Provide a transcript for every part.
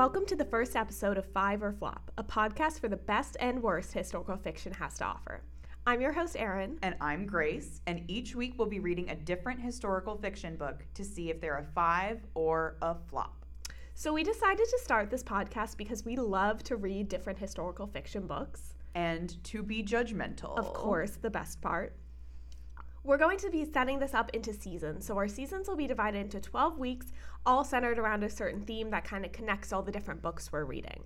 Welcome to the first episode of Five or Flop, a podcast for the best and worst historical fiction has to offer. I'm your host, Erin. And I'm Grace, and each week we'll be reading a different historical fiction book to see if they're a five or a flop. So, we decided to start this podcast because we love to read different historical fiction books. And to be judgmental. Of course, the best part. We're going to be setting this up into seasons. So, our seasons will be divided into 12 weeks, all centered around a certain theme that kind of connects all the different books we're reading.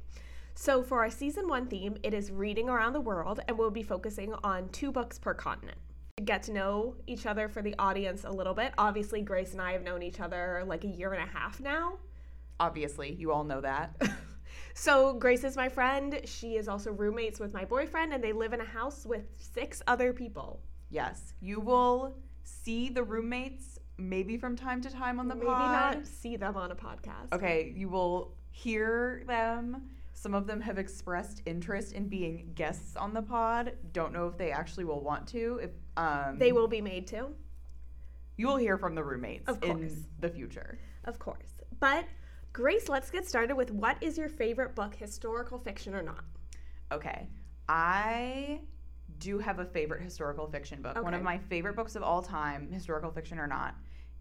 So, for our season one theme, it is reading around the world, and we'll be focusing on two books per continent. To get to know each other for the audience a little bit. Obviously, Grace and I have known each other like a year and a half now. Obviously, you all know that. so, Grace is my friend. She is also roommates with my boyfriend, and they live in a house with six other people. Yes, you will see the roommates maybe from time to time on the maybe pod. not see them on a podcast. Okay, you will hear them. Some of them have expressed interest in being guests on the pod. Don't know if they actually will want to. If um, They will be made to, you will hear from the roommates Of in the future. of course. But Grace, let's get started with what is your favorite book, historical fiction or not? Okay, I do have a favorite historical fiction book. One of my favorite books of all time, historical fiction or not,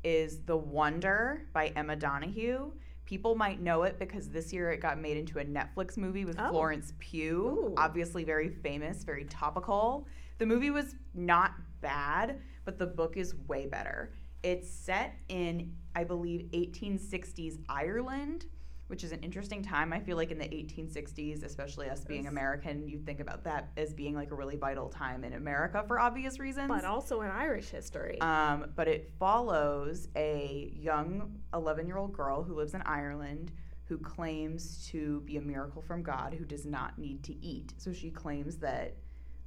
is The Wonder by Emma Donoghue. People might know it because this year it got made into a Netflix movie with Oh. Florence Pugh, Ooh. obviously very famous, very topical. The movie was not bad, but the book is way better. It's set in, I believe, 1860s Ireland, which is an interesting time. I feel like in the 1860s, especially us being American, you think about that as being like a really vital time in America for obvious reasons. But also in Irish history. Um, but it follows a young 11 year old girl who lives in Ireland who claims to be a miracle from God who does not need to eat. So she claims that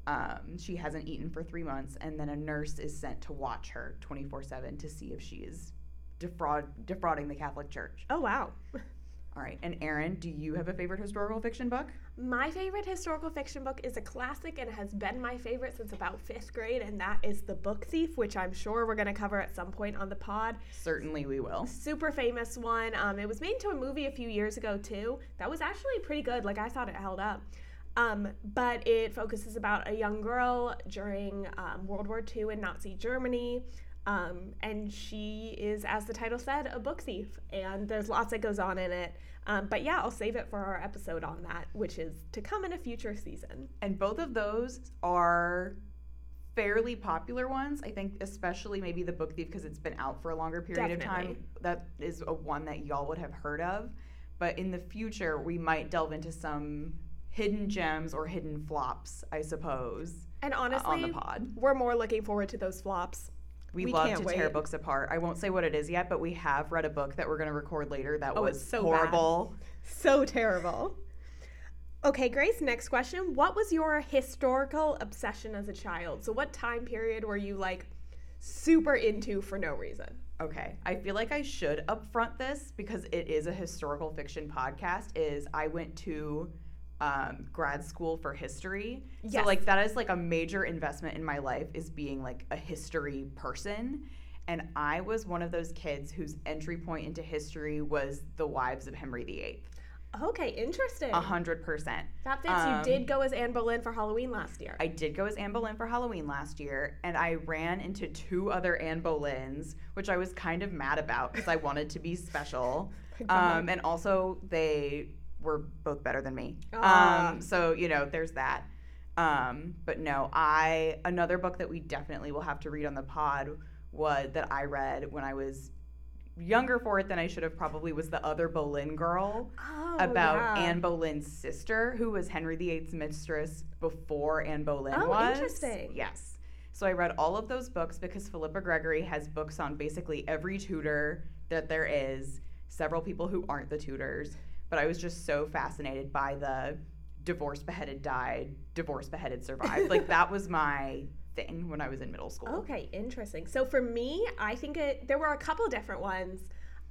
um, she hasn't eaten for three months, and then a nurse is sent to watch her 24 7 to see if she is defraud- defrauding the Catholic Church. oh, wow. All right. And Erin, do you have a favorite historical fiction book? My favorite historical fiction book is a classic and has been my favorite since about fifth grade, and that is The Book Thief, which I'm sure we're going to cover at some point on the pod. Certainly we will. Super famous one. Um, it was made into a movie a few years ago, too. That was actually pretty good. Like, I thought it held up. Um, but it focuses about a young girl during um, World War II in Nazi Germany. Um, and she is, as the title said, a book thief. And there's lots that goes on in it. Um, but yeah, I'll save it for our episode on that, which is to come in a future season. And both of those are fairly popular ones. I think, especially maybe the Book Thief because it's been out for a longer period of Definitely. time. That is a one that y'all would have heard of. But in the future, we might delve into some hidden gems or hidden flops, I suppose, And uh, honestly, on the pod. we're more looking forward to those flops. We, we love to tear books apart. I won't say what it is yet, but we have read a book that we're going to record later that Oh, was so bad. horrible. So terrible. Okay, Grace, next question. What was your historical obsession as a child? So, what time period were you like super into for no reason? Okay, I feel like I should upfront this because it is a historical fiction podcast. Is I went to um, grad school for history, so like that is like a major investment in my life is being like a history person. And I was one of those kids whose entry point into history was the wives of Henry VIII. Okay, interesting. A hundred percent. That fits. Um, you did go as Anne Boleyn for Halloween last year. I did go as Anne Boleyn for Halloween last year, and I ran into two other Anne Boleyns, which I was kind of mad about because I wanted to be special. Um, and also, they were both better than me. Ah. Um, so, you know, there's that. Um, but no, I, another book that we definitely will have to read on the pod was that I read when I was younger for it than I should have probably was The Other Boleyn Girl oh, about yeah. Anne Boleyn's sister, who was Henry VIII's mistress before Anne Boleyn Oh, was. interesting. Yes. So I read all of those books because Philippa Gregory has books on basically every Tudor that there is, several people who aren't the Tudors. But I was just so fascinated by the divorce beheaded died, divorce beheaded survived. like that was my thing when I was in middle school. Okay, interesting. So for me, I think it, there were a couple different ones,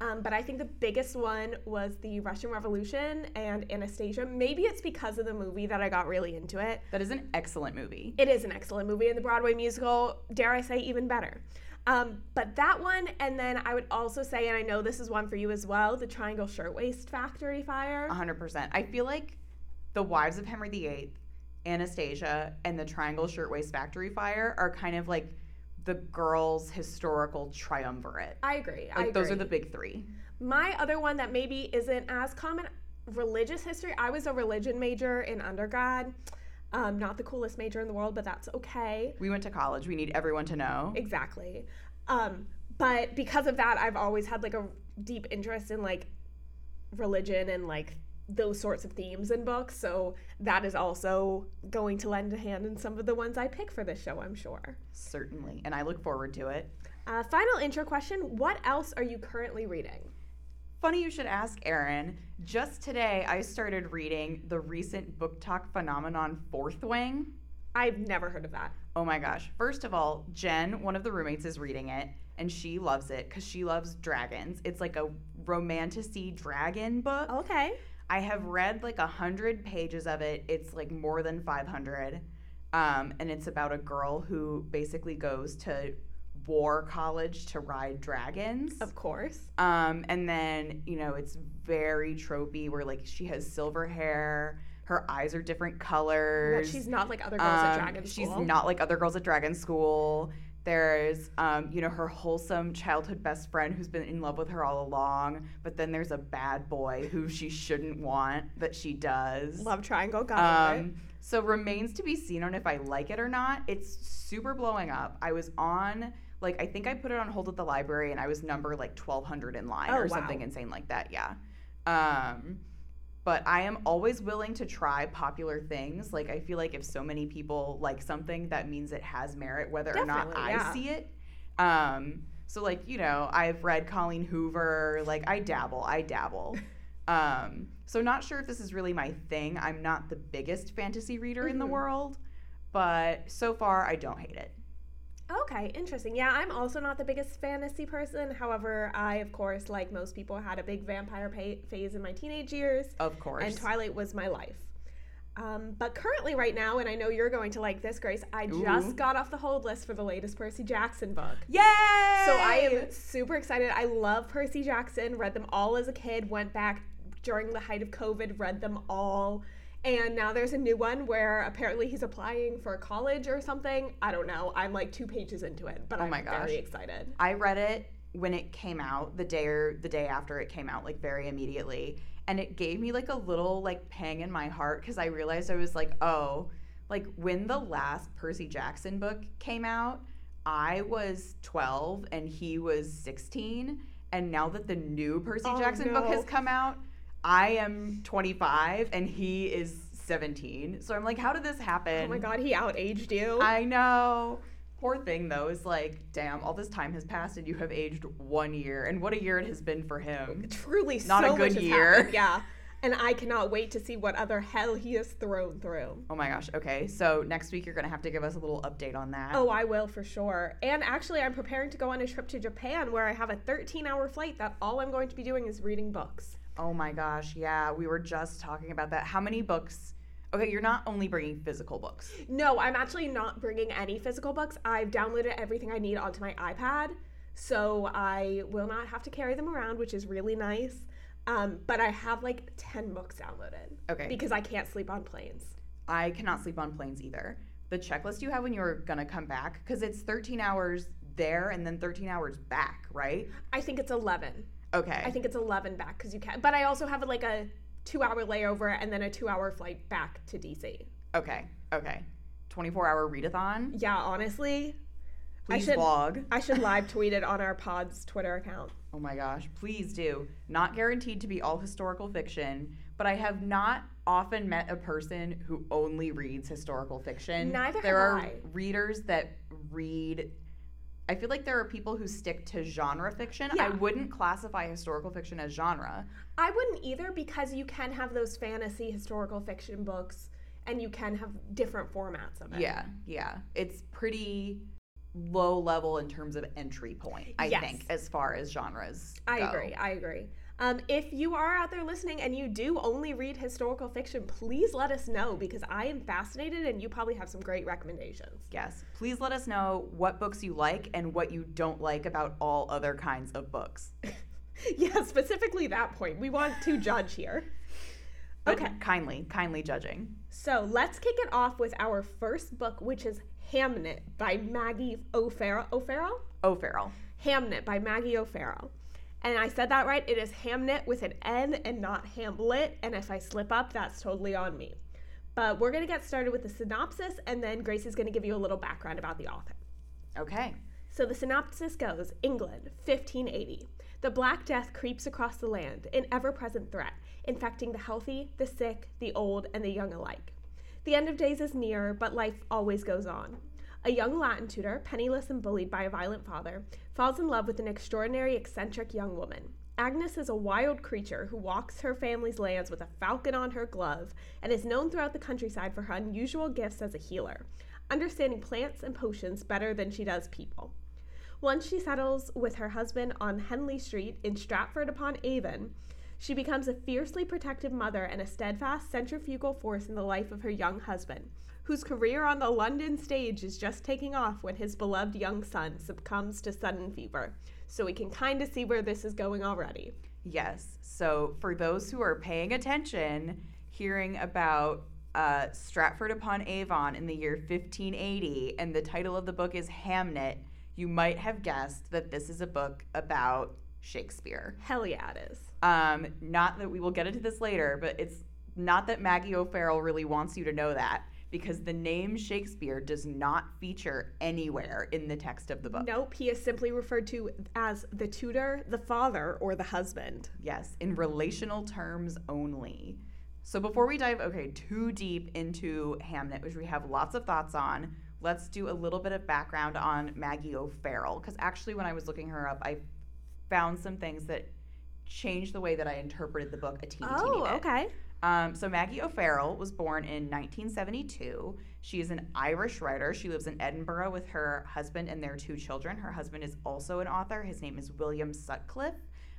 um, but I think the biggest one was the Russian Revolution and Anastasia. Maybe it's because of the movie that I got really into it. That is an excellent movie. It is an excellent movie, and the Broadway musical, dare I say, even better. Um, but that one, and then I would also say, and I know this is one for you as well, the Triangle Shirtwaist Factory Fire. 100%. I feel like the Wives of Henry VIII, Anastasia, and the Triangle Shirtwaist Factory Fire are kind of like the girls' historical triumvirate. I agree. Like I those are the big three. My other one that maybe isn't as common religious history. I was a religion major in undergrad. Um, not the coolest major in the world, but that's okay. We went to college. We need everyone to know. Exactly. Um, but because of that, I've always had like a deep interest in like religion and like those sorts of themes in books. So that is also going to lend a hand in some of the ones I pick for this show, I'm sure. Certainly. And I look forward to it. Uh, final intro question What else are you currently reading? Funny you should ask, Erin. Just today, I started reading the recent BookTok phenomenon Fourth Wing. I've never heard of that. Oh my gosh. First of all, Jen, one of the roommates, is reading it and she loves it because she loves dragons. It's like a romantasy dragon book. Okay. I have read like a hundred pages of it. It's like more than 500. Um, and it's about a girl who basically goes to war college to ride dragons. Of course. Um, and then, you know, it's very tropey where like she has silver hair, her eyes are different colors. she's not like other girls at Um, Dragon She's School. not like other girls at Dragon School. There's, um, you know, her wholesome childhood best friend who's been in love with her all along. But then there's a bad boy who she shouldn't want, but she does. Love Triangle. Got it. Um, so remains to be seen on if I like it or not. It's super blowing up. I was on like I think I put it on hold at the library and I was number like 1200 in line Oh, or wow. something insane like that. Yeah. Um but I am always willing to try popular things. Like I feel like if so many people like something that means it has merit whether or not I yeah. see it. Um so like, you know, I've read Colleen Hoover, like I dabble, I dabble. Um, so not sure if this is really my thing. I'm not the biggest fantasy reader in the Mhm. world, but so far I don't hate it. Okay, interesting. Yeah, I'm also not the biggest fantasy person. However, I, of course, like most people, had a big vampire pa- phase in my teenage years, Of course. and Twilight was my life. Um, but currently, right now, and I know you're going to like this, Grace, I Ooh. just got off the hold list for the latest Percy Jackson book. Yay! So I am super excited. I love Percy Jackson, read them all as a kid, went back during the height of COVID, read them all. And now there's a new one where apparently he's applying for college or something. I don't know. I'm like two pages into it, but Oh I'm my gosh. very excited. I read it when it came out, the day or the day after it came out, like very immediately. And it gave me like a little like pang in my heart because I realized I was like, oh, like when the last Percy Jackson book came out, I was 12 and he was 16. And now that the new Percy Oh, Jackson book has come out, I am 25 and he is 17. So I'm like, how did this happen? Oh my god, he outaged you. I know. Poor thing though is like, damn, all this time has passed and you have aged one year, and what a year it has been for him. Truly, Not a so good much has year. Yeah, and I cannot wait to see what other hell he has thrown through. Oh my gosh. Okay, so next week you're gonna have to give us a little update on that. Oh, I will for sure. And actually, I'm preparing to go on a trip to Japan where I have a 13 hour flight that all I'm going to be doing is reading books. Oh my gosh. Yeah, we were just talking about that. How many books? Okay, you're not only bringing physical books. No, I'm actually not bringing any physical books. I've downloaded everything I need onto my iPad, so I will not have to carry them around, which is really nice. Um, but I have like 10 books downloaded Okay. because I can't sleep on planes. I cannot sleep on planes either. The checklist you have when you're gonna come back, because it's 13 hours there and then 13 hours back, right? I think it's 11. Okay. I think it's 11 back because you can. But I also have like a two hour layover and then a two hour flight back to DC. okay. Okay. 24 hour readathon. Yeah, honestly, I Please should- vlog. I should live tweet it on our pod's Twitter account. Oh my gosh, please do. Not guaranteed to be all historical fiction, but I have not often met a person who only reads historical fiction. Neither there have are I. readers that read I feel like there are people who stick to genre fiction. I wouldn't classify historical fiction as genre. I wouldn't either because you can have those fantasy historical fiction books and you can have different formats of it. Yeah, yeah. It's pretty low level in terms of entry point, I Yes. think, as far as genres. I go. agree. I agree. Um, if you are out there listening and you do only read historical fiction, please let us know because I am fascinated and you probably have some great recommendations. Yes. Please let us know what books you like and what you don't like about all other kinds of books. yeah, specifically that point. We want to judge here. But okay. Kindly, kindly judging. So let's kick it off with our first book, which is Hamnet by Maggie O'Farrell. O'Farrell? O'Farrell. Hamnet by Maggie O'Farrell. And I said that right. It is Hamnet with an N and not Hamlet. And if I slip up, that's totally on me. But we're going to get started with the synopsis, and then Grace is going to give you a little background about the author. Okay. So the synopsis goes England, 1580. The Black Death creeps across the land, an ever present threat, infecting the healthy, the sick, the old, and the young alike. The end of days is near, but life always goes on. A young Latin tutor, penniless and bullied by a violent father, falls in love with an extraordinary, eccentric young woman. Agnes is a wild creature who walks her family's lands with a falcon on her glove and is known throughout the countryside for her unusual gifts as a healer, understanding plants and potions better than she does people. Once she settles with her husband on Henley Street in Stratford upon Avon, she becomes a fiercely protective mother and a steadfast centrifugal force in the life of her young husband, whose career on the London stage is just taking off when his beloved young son succumbs to sudden fever. So we can kind of see where this is going already. Yes. So for those who are paying attention, hearing about uh, Stratford upon Avon in the year 1580, and the title of the book is Hamnet, you might have guessed that this is a book about Shakespeare. Hell yeah, it is. Um, not that we will get into this later, but it's not that Maggie O'Farrell really wants you to know that because the name Shakespeare does not feature anywhere in the text of the book. Nope, he is simply referred to as the tutor, the father, or the husband. Yes, in relational terms only. So before we dive okay too deep into Hamnet, which we have lots of thoughts on, let's do a little bit of background on Maggie O'Farrell because actually when I was looking her up, I found some things that changed the way that I interpreted the book a teeny, oh, teeny bit. okay. Um, so Maggie O'Farrell was born in 1972. She is an Irish writer. She lives in Edinburgh with her husband and their two children. Her husband is also an author. His name is William Sutcliffe.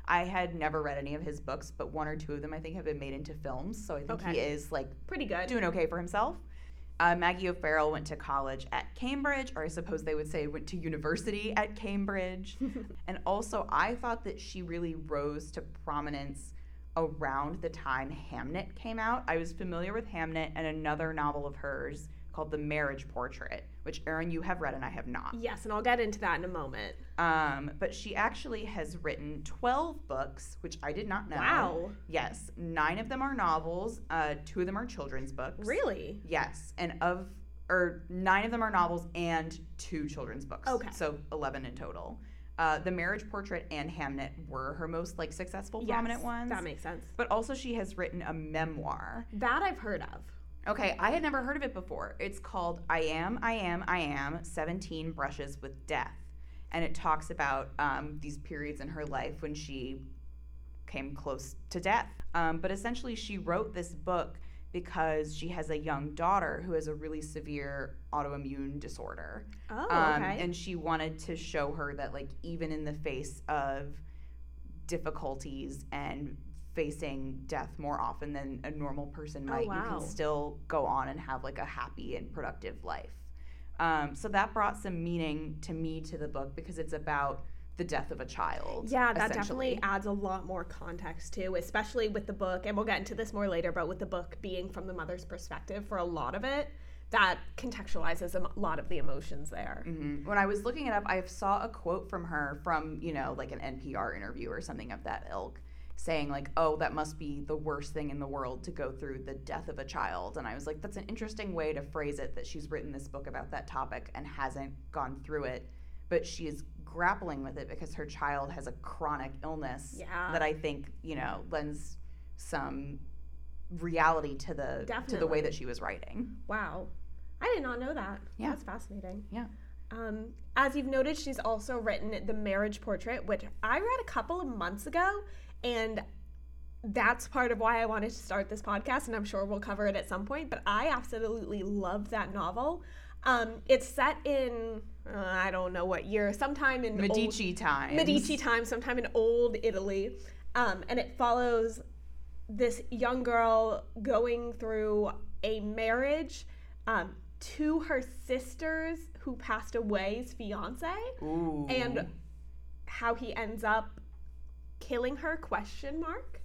I had never read any of his books, but one or two of them I think have been made into films. So I think Okay. he is like Pretty good. doing okay for himself. Uh, Maggie O'Farrell went to college at Cambridge, or I suppose they would say went to university at Cambridge. and also, I thought that she really rose to prominence around the time Hamnet came out. I was familiar with Hamnet and another novel of hers called The Marriage Portrait, which Erin, you have read and I have not. Yes, and I'll get into that in a moment. Um, but she actually has written 12 books, which I did not know. Wow. Yes, nine of them are novels, uh, two of them are children's books. Really? Yes, and of or nine of them are novels and two children's books. Okay. so eleven in total. Uh, the Marriage Portrait and Hamnet were her most like successful, prominent Yes, ones. That makes sense. but also, she has written a memoir. That I've heard of. Okay, I had never heard of it before. It's called I Am, I Am, I Am 17 Brushes with Death. And it talks about um, these periods in her life when she came close to death. Um, but essentially, she wrote this book because she has a young daughter who has a really severe autoimmune disorder. Oh, Um, okay. and she wanted to show her that, like, even in the face of difficulties and facing death more often than a normal person Oh, might, you can still go on and have like a happy and productive life. Um, so that brought some meaning to me to the book because it's about the death of a child. yeah, that definitely adds a lot more context too, especially with the book, and we'll get into this more later, but with the book being from the mother's perspective for a lot of it, that contextualizes a lot of the emotions there. Mhm. When I was looking it up, I saw a quote from her from, you know, like an NPR interview or something of that ilk, saying, like, oh, that must be the worst thing in the world to go through the death of a child. And I was like, that's an interesting way to phrase it that she's written this book about that topic and hasn't gone through it. But she is grappling with it because her child has a chronic illness Yeah. that I think, you know, lends some reality to the to the way that she was writing. Wow. I did not know that. Yeah. That's fascinating. Yeah. Um, as you've noted, she's also written The Marriage Portrait, which I read a couple of months ago, and that's part of why I wanted to start this podcast, and I'm sure we'll cover it at some point. But I absolutely love that novel. Um, it's set in uh, I don't know what year, sometime in old- Medici time. Medici time, sometime in old Italy. Um, and it follows this young girl going through a marriage um, to her sister's who passed away's fiance Ooh. and how he ends up killing her question mark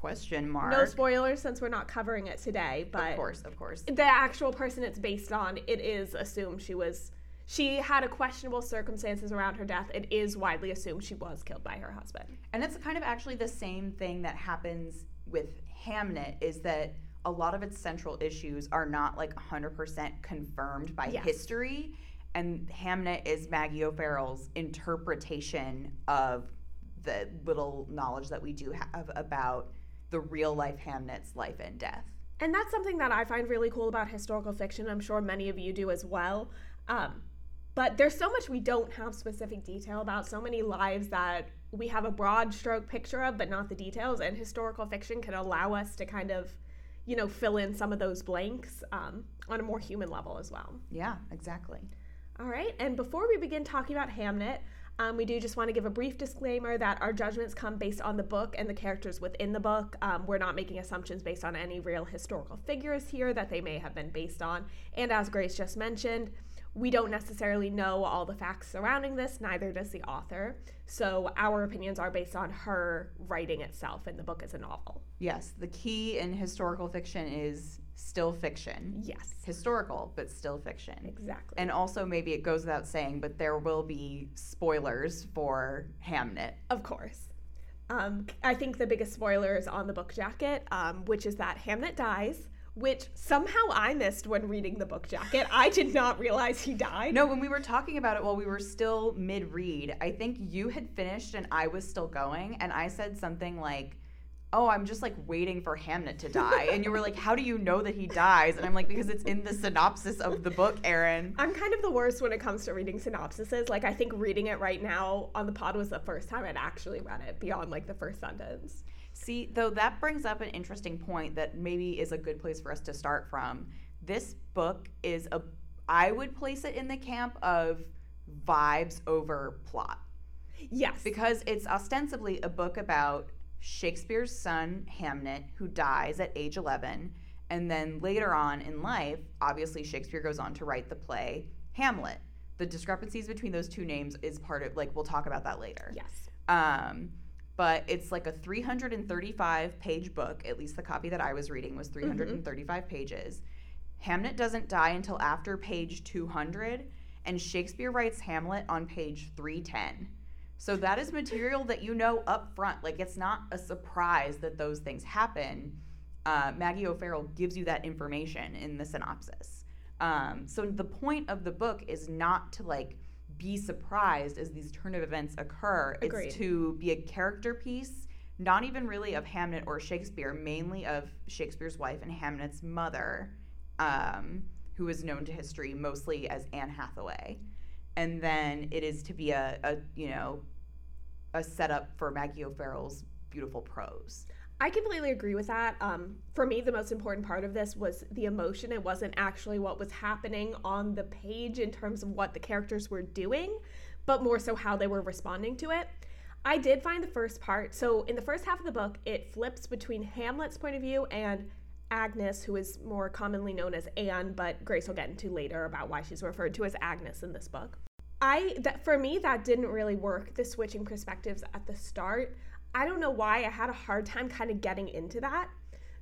question mark. no spoilers since we're not covering it today but Of course, of course. the actual person it's based on it is assumed she was she had a questionable circumstances around her death it is widely assumed she was killed by her husband And it's kind of actually the same thing that happens with Hamnet is that a lot of its central issues are not like 100% confirmed by Yes. history. And Hamnet is Maggie O'Farrell's interpretation of the little knowledge that we do have about the real life Hamnet's life and death. And that's something that I find really cool about historical fiction. I'm sure many of you do as well. Um, but there's so much we don't have specific detail about, so many lives that we have a broad stroke picture of, but not the details. And historical fiction can allow us to kind of, you know, fill in some of those blanks um, on a more human level as well. Yeah, exactly. All right, and before we begin talking about Hamnet, um, we do just want to give a brief disclaimer that our judgments come based on the book and the characters within the book. Um, we're not making assumptions based on any real historical figures here that they may have been based on. And as Grace just mentioned, we don't necessarily know all the facts surrounding this, neither does the author. So our opinions are based on her writing itself, and the book is a novel. Yes, the key in historical fiction is still fiction. Yes, Historical, but still fiction. exactly. And also, maybe it goes without saying, but there will be spoilers for Hamnet. Of course. Um, I think the biggest spoiler is on the book jacket, um, which is that Hamnet dies, which somehow I missed when reading the book jacket. I did not realize he died. No, when we were talking about it while we were still mid read, I think you had finished and I was still going, and I said something like, Oh, I'm just like waiting for Hamnet to die. And you were like, How do you know that he dies? And I'm like, Because it's in the synopsis of the book, Erin. I'm kind of the worst when it comes to reading synopsises. Like, I think reading it right now on the pod was the first time I'd actually read it beyond like the first sentence. See, though, that brings up an interesting point that maybe is a good place for us to start from. This book is a, I would place it in the camp of vibes over plot Yes. because it's ostensibly a book about Shakespeare's son, Hamnet, who dies at age 11. And then later on in life, obviously, Shakespeare goes on to write the play Hamlet. The discrepancies between those two names is part of, like, we'll talk about that later. yes. Um, but it's like a 335 page book. At least the copy that I was reading was 335 pages. Hamnet doesn't die until after page 200, and Shakespeare writes Hamlet on page 310. So that is material that you know up front. Like it's not a surprise that those things happen. Uh, Maggie O'Farrell gives you that information in the synopsis. Um, so the point of the book is not to like be surprised as these turn of events occur. Agreed. It's to be a character piece, not even really of Hamnet or Shakespeare, mainly of Shakespeare's wife and Hamnet's mother, um, who is known to history mostly as Anne Hathaway. And then it is to be a, a you know a setup for Maggie O'Farrell's beautiful prose. I completely agree with that. Um, for me, the most important part of this was the emotion. It wasn't actually what was happening on the page in terms of what the characters were doing, but more so how they were responding to it. I did find the first part. So, in the first half of the book, it flips between Hamlet's point of view and Agnes, who is more commonly known as Anne, but Grace will get into later about why she's referred to as Agnes in this book. I that for me that didn't really work the switching perspectives at the start. I don't know why I had a hard time kind of getting into that.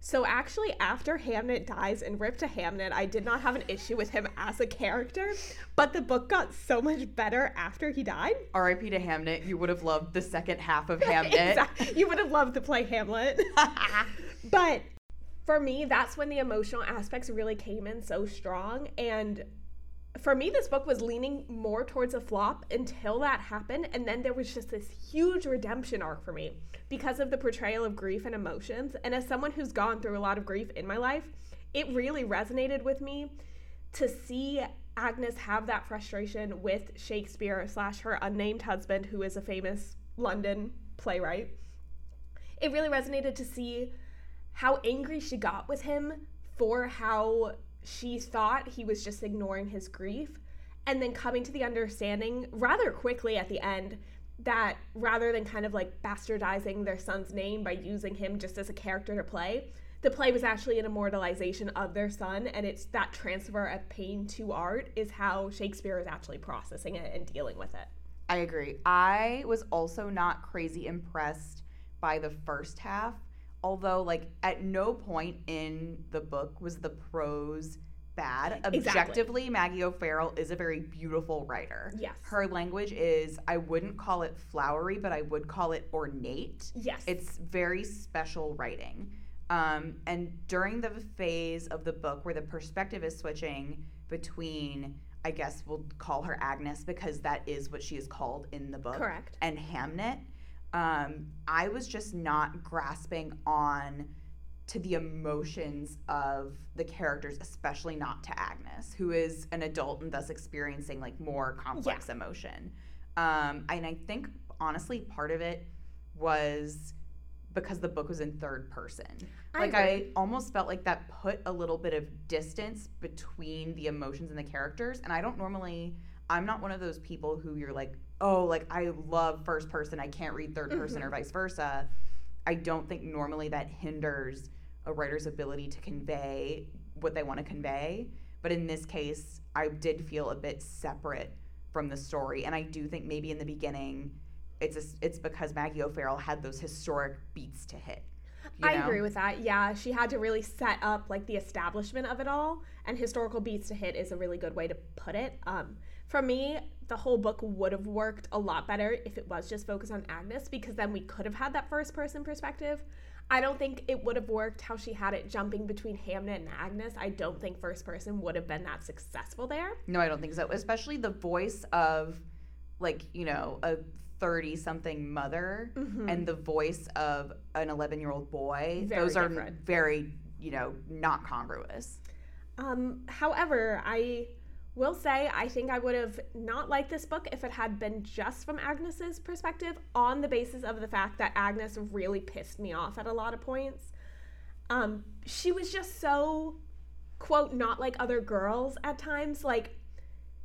So actually after Hamnet dies and Rip to Hamnet, I did not have an issue with him as a character, but the book got so much better after he died. R.I.P. to Hamnet. You would have loved the second half of Hamnet. Exactly. You would have loved to play Hamlet. but for me, that's when the emotional aspects really came in so strong. And for me, this book was leaning more towards a flop until that happened. And then there was just this huge redemption arc for me because of the portrayal of grief and emotions. And as someone who's gone through a lot of grief in my life, it really resonated with me to see Agnes have that frustration with Shakespeare slash her unnamed husband, who is a famous London playwright. It really resonated to see how angry she got with him for how she thought he was just ignoring his grief, and then coming to the understanding rather quickly at the end that rather than kind of like bastardizing their son's name by using him just as a character to play, the play was actually an immortalization of their son, and it's that transfer of pain to art is how Shakespeare is actually processing it and dealing with it. I agree. I was also not crazy impressed by the first half, although like at no point in the book was the prose bad. Exactly. Objectively, Maggie O'Farrell is a very beautiful writer. Yes. Her language is I wouldn't call it flowery, but I would call it ornate. Yes. It's very special writing. Um, and during the phase of the book where the perspective is switching between, I guess we'll call her Agnes because that is what she is called in the book, correct. and Hamnet, um, I was just not grasping on to the emotions of the characters, especially not to Agnes, who is an adult and thus experiencing like more complex emotion. Um, and I think honestly, part of it was because the book was in third person. I like I almost felt like that put a little bit of distance between the emotions and the characters. And I don't normally I'm not one of those people who you're like, oh, like I love first person, I can't read third person or vice versa. I don't think normally that hinders a writer's ability to convey what they want to convey. But in this case, I did feel a bit separate from the story. And I do think maybe in the beginning, it's a, it's because Maggie O'Farrell had those historic beats to hit. you I agree with that. Yeah, she had to really set up like the establishment of it all, and historical beats to hit is a really good way to put it. Um, for me, the whole book would have worked a lot better if it was just focused on Agnes, because then we could have had that first person perspective. I don't think it would have worked how she had it jumping between Hamnet and Agnes. I don't think first person would have been that successful there. No, I don't think so. Especially the voice of, like, you know, a 30 something mother Mhm. and the voice of an 11 year old boy. Very Those are different. very, you know, not congruous. Um, however, I will say I think I would have not liked this book if it had been just from Agnes's perspective, on the basis of the fact that Agnes really pissed me off at a lot of points. Um, she was just so quote not like other girls at times. Like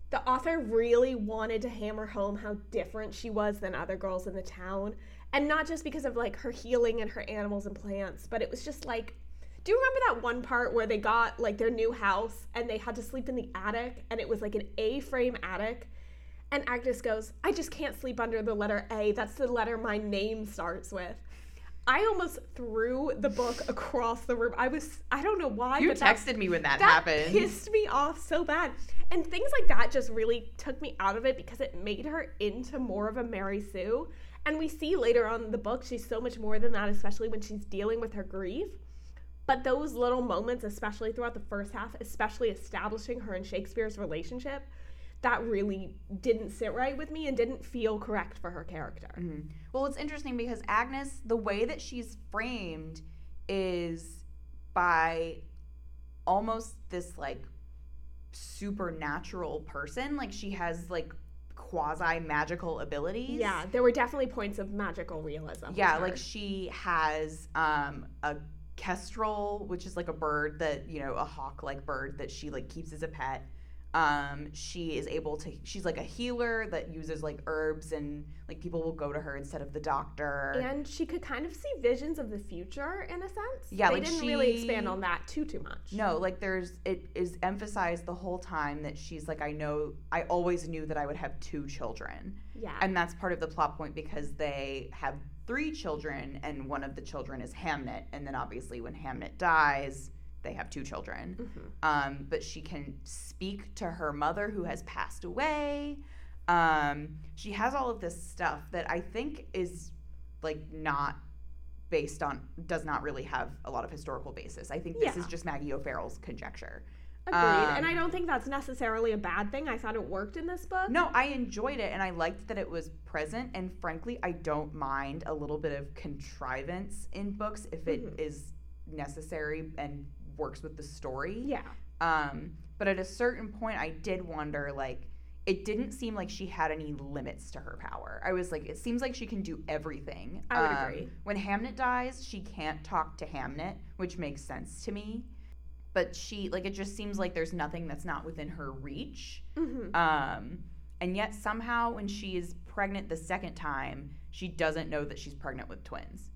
the author really wanted to hammer home how different she was than other girls in the town. And not just because of like her healing and her animals and plants, but it was just like do you remember that one part where they got like their new house and they had to sleep in the attic and it was like an A frame attic? And Agnes goes, I just can't sleep under the letter A. That's the letter my name starts with. I almost threw the book across the room. I was, I don't know why, You but that- texted me when that, that happened. pissed me off so bad. And things like that just really took me out of it because it made her into more of a Mary Sue. And we see later on in the book she's so much more than that, especially when she's dealing with her grief. But those little moments, especially throughout the first half, especially establishing her and Shakespeare's relationship, that really didn't sit right with me and didn't feel correct for her character. Mhm. Well, it's interesting because Agnes, the way that she's framed is by almost this like supernatural person. Like she has like quasi magical abilities. Yeah, there were definitely points of magical realism. Yeah, like she has um a kestrel, which is like a bird that, you know, a hawk like bird that she like keeps as a pet. Um, she is able to she's like a healer that uses like herbs and like people will go to her instead of the doctor. And she could kind of see visions of the future in a sense. Yeah, they like didn't really expand on that too too much. No, like there's it is emphasized the whole time that she's like I know I always knew that I would have two children. Yeah. And that's part of the plot point because they have three children and one of the children is Hamnet and then obviously when Hamnet dies, they have two children. Mhm. Um, but she can speak to her mother who has passed away. Um, she has all of this stuff that I think is like not based on does not really have a lot of historical basis. I think this Yeah. is just Maggie O'Farrell's conjecture. Agreed. and I um, don't think that's necessarily a bad thing. I thought it worked in this book. No, I enjoyed it and I liked that it was present. And frankly, I don't mind a little bit of contrivance in books if it is Mhm. necessary and works with the story. Yeah. Um, but at a certain point, I did wonder like, it didn't seem like she had any limits to her power. I was like, it seems like she can do everything. I would Um, agree. When Hamnet dies, she can't talk to Hamnet, which makes sense to me. But she, like, it just seems like there's nothing that's not within her reach. hmm Um, And yet somehow when she is pregnant the second time, she doesn't know that she's pregnant with twins.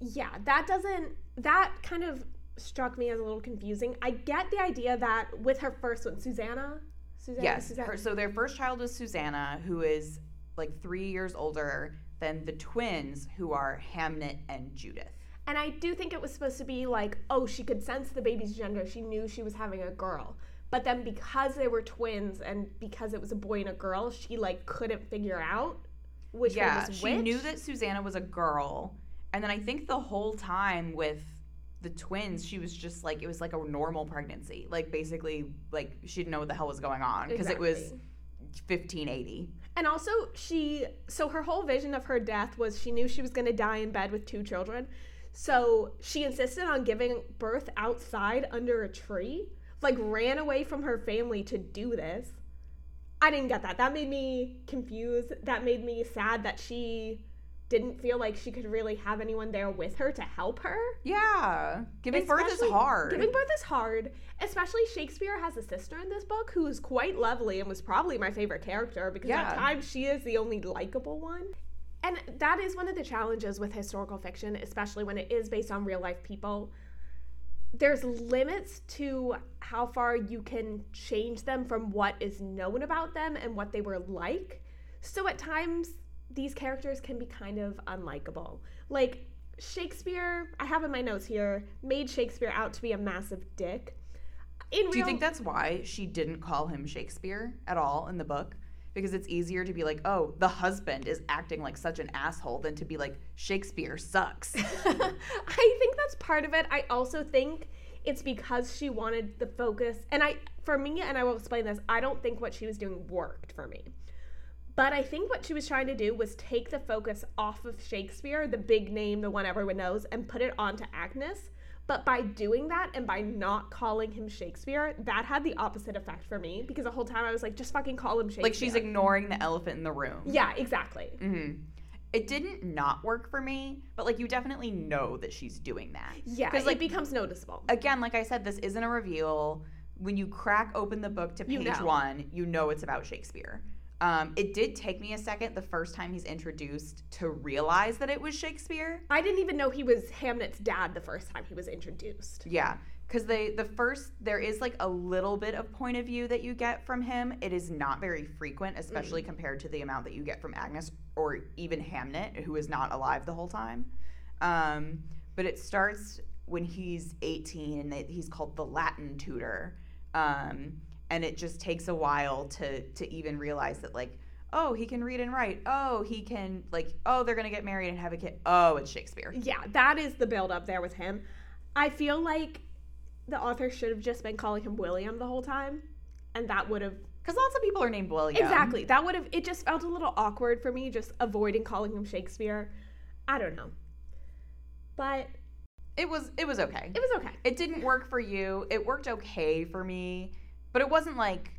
Yeah, that doesn't that kind of struck me as a little confusing. I get the idea that with her first one, Susanna. Susanna Yes. Susanna. Her, so their first child was Susanna, who is like three years older than the twins, who are Hamnet and Judith. And I do think it was supposed to be like, oh, she could sense the baby's gender. She knew she was having a girl. But then because they were twins and because it was a boy and a girl, she like couldn't figure out which yeah, one was she which. knew that Susanna was a girl, and then I think the whole time with the twins, she was just like it was like a normal pregnancy. Like basically, like she didn't know what the hell was going on because it was 1580. And also, she so her whole vision of her death was she knew she was going to die in bed with two children. So she insisted on giving birth outside under a tree, like ran away from her family to do this. I didn't get that. That made me confused. That made me sad that she didn't feel like she could really have anyone there with her to help her. Yeah, giving birth is hard. Giving birth is hard. Especially Shakespeare has a sister in this book who is quite lovely and was probably my favorite character because Yeah. at times she is the only likable one. And that is one of the challenges with historical fiction, especially when it is based on real life people. There's limits to how far you can change them from what is known about them and what they were like. So at times, these characters can be kind of unlikable. Like Shakespeare, I have in my notes here, made Shakespeare out to be a massive dick. In Do you think that's why she didn't call him Shakespeare at all in the book? Because it's easier to be like, oh, the husband is acting like such an asshole than to be like, Shakespeare sucks. I think that's part of it. I also think it's because she wanted the focus, and I, for me, and I will explain this, I don't think what she was doing worked for me. But I think what she was trying to do was take the focus off of Shakespeare, the big name, the one everyone knows, and put it onto Agnes. But by doing that and by not calling him Shakespeare, that had the opposite effect for me because the whole time I was like, just fucking call him Shakespeare. like she's ignoring the elephant in the room. yeah, exactly. hmm It didn't not work for me, but like you definitely know that she's doing that. Yeah, 'Cause, it like, becomes noticeable. Again, like I said, this isn't a reveal. When you crack open the book to You page know. one, you know it's about Shakespeare. Um, it did take me a second the first time he's introduced to realize that it was Shakespeare. I didn't even know he was Hamnet's dad the first time he was introduced. Yeah, because they the first there is like a little bit of point of view that you get from him. It is not very frequent, especially compared to the amount that you get from Agnes or even Hamnet, who is not alive the whole time. Um, but it starts when he's 18 and they, he's called the Latin tutor. Um, and it just takes a while to to even realize that like oh he can read and write oh he can like oh they're gonna get married and have a kid oh it's shakespeare Yeah, that is the build up there with him. I feel like the author should have just been calling him William the whole time, and that would have because lots of people are named william exactly that would have it just felt a little awkward for me just avoiding calling him Shakespeare. I don't know, but It was it was okay. it was okay. It didn't work for you. It worked okay for me, but it wasn't like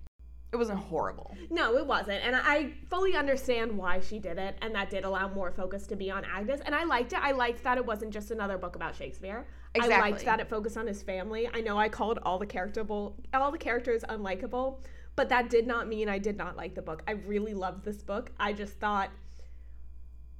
it wasn't horrible. No, it wasn't. And I fully understand why she did it, and that did allow more focus to be on Agnes. And I liked it. I liked that it wasn't just another book about Shakespeare. Exactly. I liked that it focused on his family. I know I called all the characterable all the characters unlikable, but that did not mean I did not like the book. I really loved this book. I just thought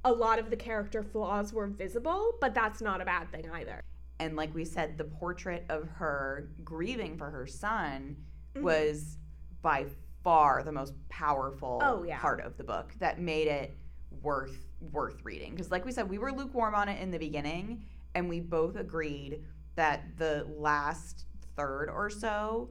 a lot of the character flaws were visible, but that's not a bad thing either. And like we said, the portrait of her grieving for her son Mhm. was by far the most powerful Oh, yeah. part of the book that made it worth worth reading. Because like we said, we were lukewarm on it in the beginning, and we both agreed that the last third or so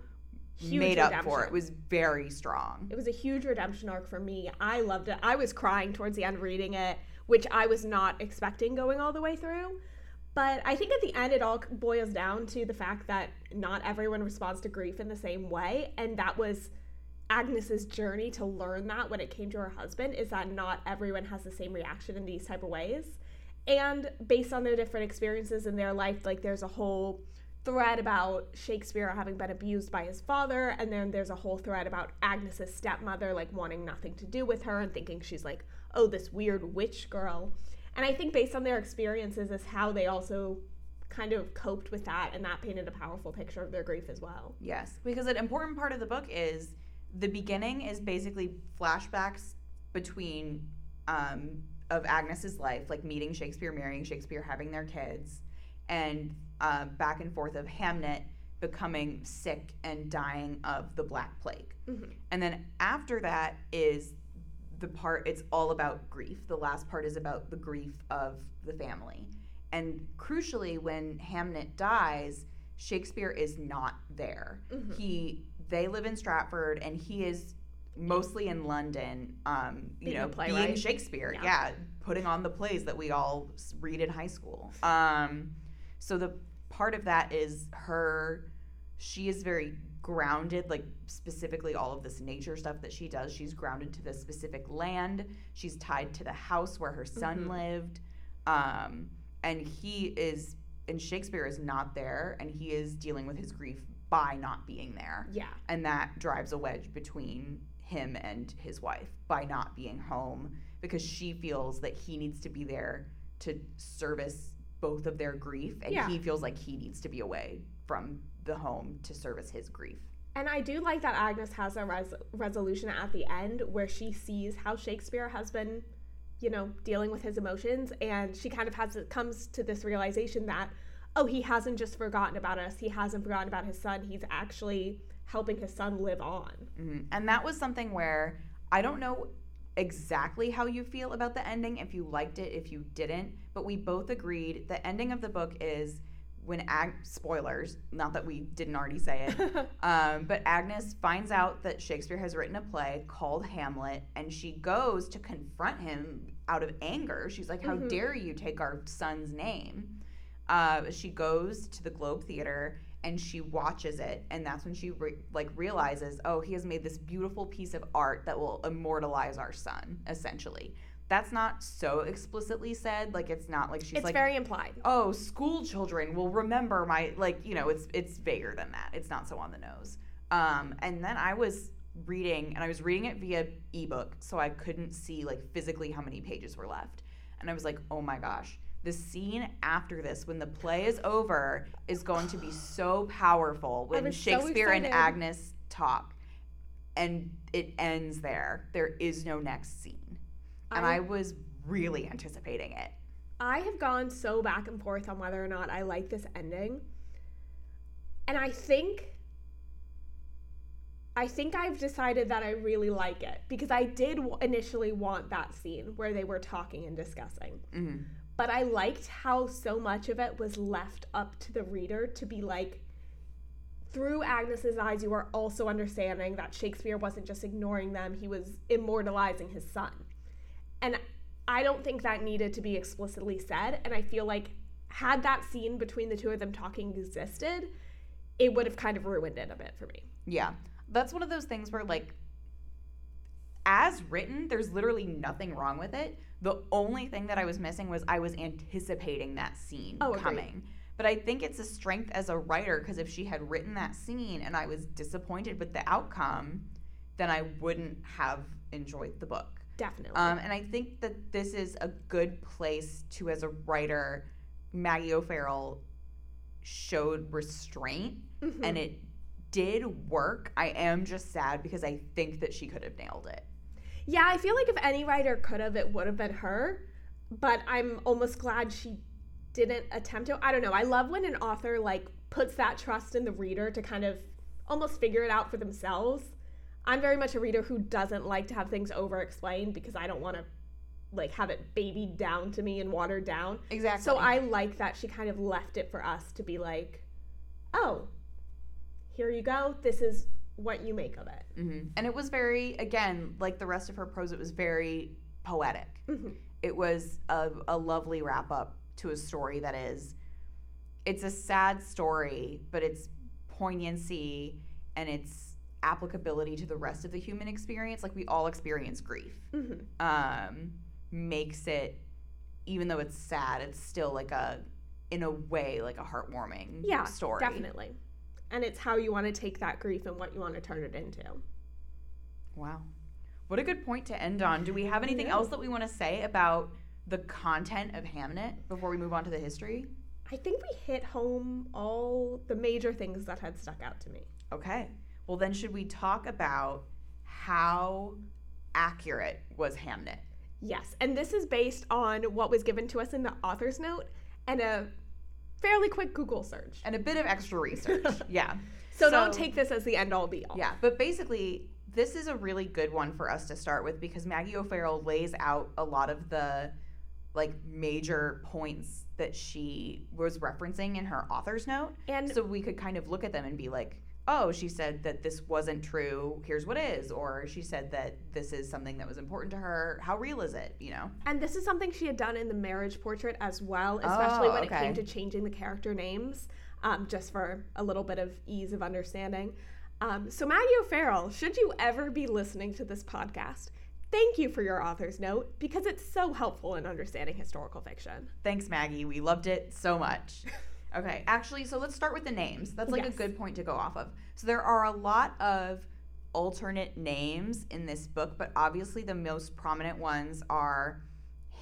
Huge made up for it. It was very strong. It was a huge redemption arc for me. I loved it. I was crying towards the end reading it, which I was not expecting going all the way through. But I think at the end, it all boils down to the fact that not everyone responds to grief in the same way. And that was Agnes's journey to learn that when it came to her husband is that not everyone has the same reaction in these type of ways. And based on their different experiences in their life, like there's a whole thread about Shakespeare having been abused by his father, and then there's a whole thread about Agnes's stepmother like wanting nothing to do with her and thinking she's like, oh, this weird witch girl. And I think based on their experiences is how they also kind of coped with that, and that painted a powerful picture of their grief as well. Yes, because an important part of the book is the beginning is basically flashbacks between um, of Agnes's life, like meeting Shakespeare, marrying Shakespeare, having their kids, and uh, back and forth of Hamnet becoming sick and dying of the Black Plague. Mhm. And then after that is the part, it's all about grief. The last part is about the grief of the family. And crucially, when Hamnet dies, Shakespeare is not there. Mhm. He, they live in Stratford, and he is mostly in London. Um, you Being know, playwright. being Shakespeare. Yeah. Yeah. putting on the plays that we all read in high school. Um, so the part of that is her. She is very grounded, like specifically all of this nature stuff that she does. She's grounded to this specific land. She's tied to the house where her son Mhm. lived. Um, and he is, and Shakespeare is not there, and he is dealing with his grief by not being there. Yeah. And that drives a wedge between him and his wife by not being home because she feels that he needs to be there to service both of their grief, and Yeah. he feels like he needs to be away from the home to service his grief. And I do like that Agnes has a res- resolution at the end where she sees how Shakespeare has been, you know, dealing with his emotions, and she kind of has comes to this realization that, oh, he hasn't just forgotten about us. He hasn't forgotten about his son. He's actually helping his son live on. Mhm. And that was something where I don't know exactly how you feel about the ending, if you liked it, if you didn't, but we both agreed the ending of the book is when Ag- spoilers, not that we didn't already say it, um, but Agnes finds out that Shakespeare has written a play called Hamlet, and she goes to confront him out of anger. She's like, "How Mhm. dare you take our son's name?" Uh, she goes to the Globe Theater and she watches it, and that's when she re- like realizes, "Oh, he has made this beautiful piece of art that will immortalize our son." Essentially, that's not so explicitly said. Like, it's not like she's it's like, very implied. oh school children will remember my like you know it's it's vaguer than that. It's not so on the nose. Um and then i was reading and i was reading it via ebook so i couldn't see like physically how many pages were left. And i was like oh my gosh the scene after this when the play is over is going to be so powerful when was so shakespeare and agnes talk and it ends there. There is no next scene and I- i was really anticipating it I have gone so back and forth on whether or not I like this ending. And I think I think I've decided that I really like it because I did initially want that scene where they were talking and discussing. hmm But I liked how so much of it was left up to the reader to be like through Agnes's eyes you are also understanding that Shakespeare wasn't just ignoring them, he was immortalizing his son. And I don't think that needed to be explicitly said. And I feel like had that scene between the two of them talking existed, it would have kind of ruined it a bit for me. Yeah. That's one of those things where, like, as written, there's literally nothing wrong with it. The only thing that I was missing was I was anticipating that scene Oh, agreed. coming. But I think it's a strength as a writer because if she had written that scene and I was disappointed with the outcome, then I wouldn't have enjoyed the book. Definitely. Um, and I think that this is a good place to, as a writer, Maggie O'Farrell showed restraint Mhm. and it did work. I am just sad because I think that she could have nailed it. Yeah, I feel like if any writer could have, it would have been her. But I'm almost glad she didn't attempt to. I don't know. I love when an author like puts that trust in the reader to kind of almost figure it out for themselves. I'm very much a reader who doesn't like to have things over explained because I don't want to like have it babied down to me and watered down. Exactly. So I like that she kind of left it for us to be like, "Oh, here you go. This is what you make of it." hmm And it was very, again, like the rest of her prose, it was very poetic. Mhm. It was a, a lovely wrap up to a story that is, it's a sad story, but its poignancy and its applicability to the rest of the human experience, like we all experience grief, Mhm. um, makes it, even though it's sad, it's still like a, in a way, like a heartwarming Yeah, story. Definitely. And it's how you want to take that grief and what you want to turn it into. Wow. What a good point to end on. Do we have anything else that we want to say about the content of Hamnet before we move on to the history? I think we hit home all the major things that had stuck out to me. Okay. Well, then, should we talk about how accurate was Hamnet? Yes, and this is based on what was given to us in the author's note and a fairly quick Google search. And a bit of extra research. yeah. So, don't take this as the end all be all. Yeah, but basically, this is a really good one for us to start with because Maggie O'Farrell lays out a lot of the like major points that she was referencing in her author's note. And so we could kind of look at them and be like, oh, she said that this wasn't true. Here's what is. Or she said that this is something that was important to her. How real is it? You know? And this is something she had done in the marriage portrait as well, especially Oh, when it came to changing the character names, um, just for a little bit of ease of understanding. Um, so, Maggie O'Farrell, should you ever be listening to this podcast, thank you for your author's note because it's so helpful in understanding historical fiction. Thanks, Maggie. We loved it so much. Okay, actually, so let's start with the names. That's like Yes. a good point to go off of. So there are a lot of alternate names in this book, but obviously the most prominent ones are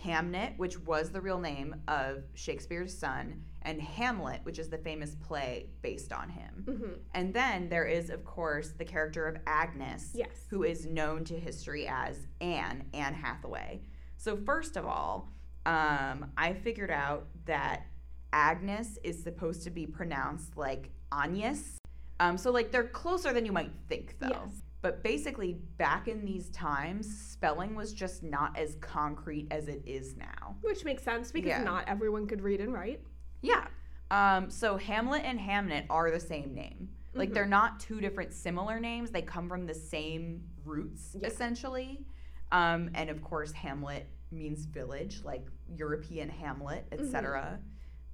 Hamnet, which was the real name of Shakespeare's son, and Hamlet, which is the famous play based on him. Mhm. And then there is, of course, the character of Agnes, Yes. who is known to history as Anne, Anne Hathaway. So, first of all, um, I figured out that Agnes is supposed to be pronounced like Agnes. Um, so, like, they're closer than you might think, though. Yes. But basically, back in these times, spelling was just not as concrete as it is now. Which makes sense because Yeah. not everyone could read and write. Yeah. Um, so Hamlet and Hamnet are the same name. Like Mhm. they're not two different similar names. They come from the same roots, Yeah. essentially. Um, and of course, Hamlet means village, like European Hamlet, etc.